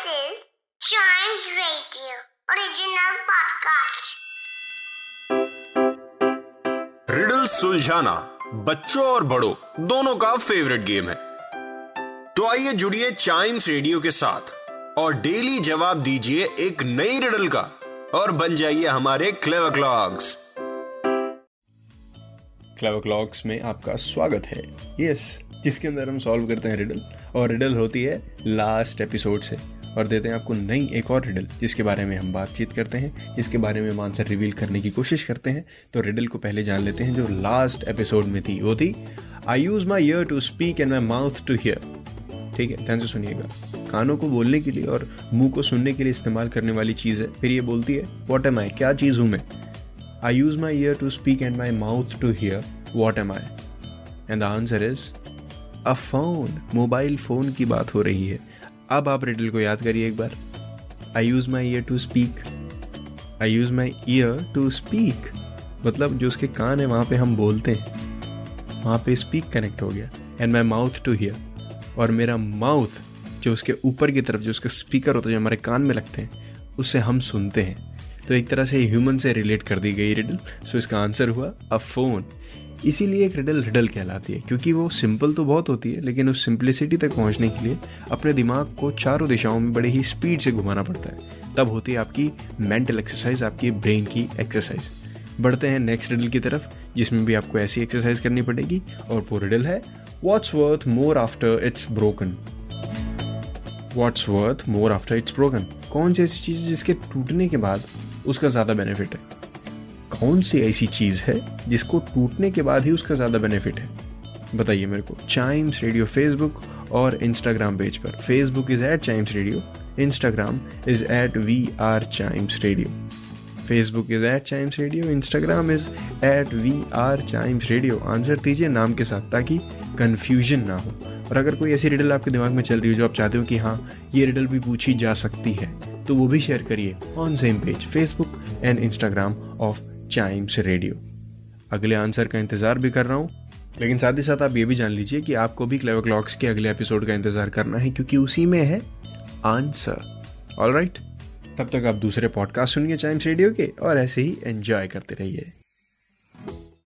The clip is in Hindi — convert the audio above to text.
This is Chimes Radio original podcast. Riddle सुलझाना बच्चों और बड़ों दोनों का फेवरेट गेम है। तो आइए जुड़िए चाइम्स रेडियो के साथ और डेली जवाब दीजिए एक नई रिडल का और बन जाइए हमारे क्लेवर क्लॉक्स क्लेवर क्लॉक्स में आपका स्वागत है। यस जिसके अंदर हम सॉल्व करते हैं रिडल और रिडल होती है लास्ट एपिसोड से। और देते हैं आपको नई एक और रिडल जिसके बारे में हम बातचीत करते हैं, जिसके बारे में हम आंसर रिवील करने की कोशिश करते हैं। तो रिडल को पहले जान लेते हैं, जो लास्ट एपिसोड में थी, वो थी I use my ear to speak and my mouth to hear ठीक है, ध्यान से सुनिएगा। कानों को बोलने के लिए और मुँह को सुनने के लिए इस्तेमाल करने वाली चीज़ है। फिर ये बोलती है वॉट एम आई क्या चीज़ हूँ मैं? I use my ear to speak and my mouth to hear what am I and the answer is a phone mobile phone की बात हो रही है। अब आप रिडल को याद करिए एक बार। I use my ear to speak I use my ear to speak मतलब जो उसके कान है, वहाँ पे हम बोलते हैं। वहाँ पे स्पीक कनेक्ट हो गया। And my mouth to hear और मेरा माउथ जो उसके ऊपर की तरफ़, जो उसके स्पीकर होते हैं, जो हमारे कान में लगते हैं उससे हम सुनते हैं। तो एक तरह से ह्यूमन से रिलेट कर दी गई रिडल सो इसका आंसर हुआ अ फ़ोन इसीलिए एक रिडल रिडल कहलाती है, क्योंकि वो सिंपल तो बहुत होती है, लेकिन उस सिंप्लिसिटी तक पहुँचने के लिए अपने दिमाग को चारों दिशाओं में बड़े ही स्पीड से घुमाना पड़ता है। तब होती है आपकी मेंटल एक्सरसाइज आपकी ब्रेन की एक्सरसाइज बढ़ते हैं नेक्स्ट रिडल की तरफ़, जिसमें भी आपको ऐसी एक्सरसाइज करनी पड़ेगी, और वो रिडल है what's worth more after it's broken what's worth more after it's broken कौन सी ऐसी चीज़ जिसके टूटने के बाद उसका ज़्यादा बेनिफिट है। कौन सी ऐसी चीज़ है जिसको टूटने के बाद ही उसका ज़्यादा बेनिफिट है? बताइए मेरे को। चाइम्स रेडियो फेसबुक और इंस्टाग्राम पेज पर। Facebook is at Chimes Radio Instagram is at we are Chimes Radio Facebook is at Chimes Radio Instagram is at we are Chimes Radio answer दीजिए नाम के साथ ताकि कन्फ्यूज़न ना हो। और अगर कोई ऐसी रिडल आपके दिमाग में चल रही हो जो आप चाहते हो कि हाँ ये रिडल भी पूछी जा सकती है तो वो भी शेयर करिए on same page Facebook and Instagram of Chimes Radio अगले आंसर का इंतज़ार भी कर रहा हूँ, लेकिन साथ ही साथ आप ये भी जान लीजिए कि आपको भी क्लेवर क्लॉक्स के अगले एपिसोड का इंतज़ार करना है, क्योंकि उसी में है आंसर ऑल राइट तब तक आप दूसरे पॉडकास्ट सुनिए चाइम्स रेडियो के और ऐसे ही एंजॉय करते रहिए।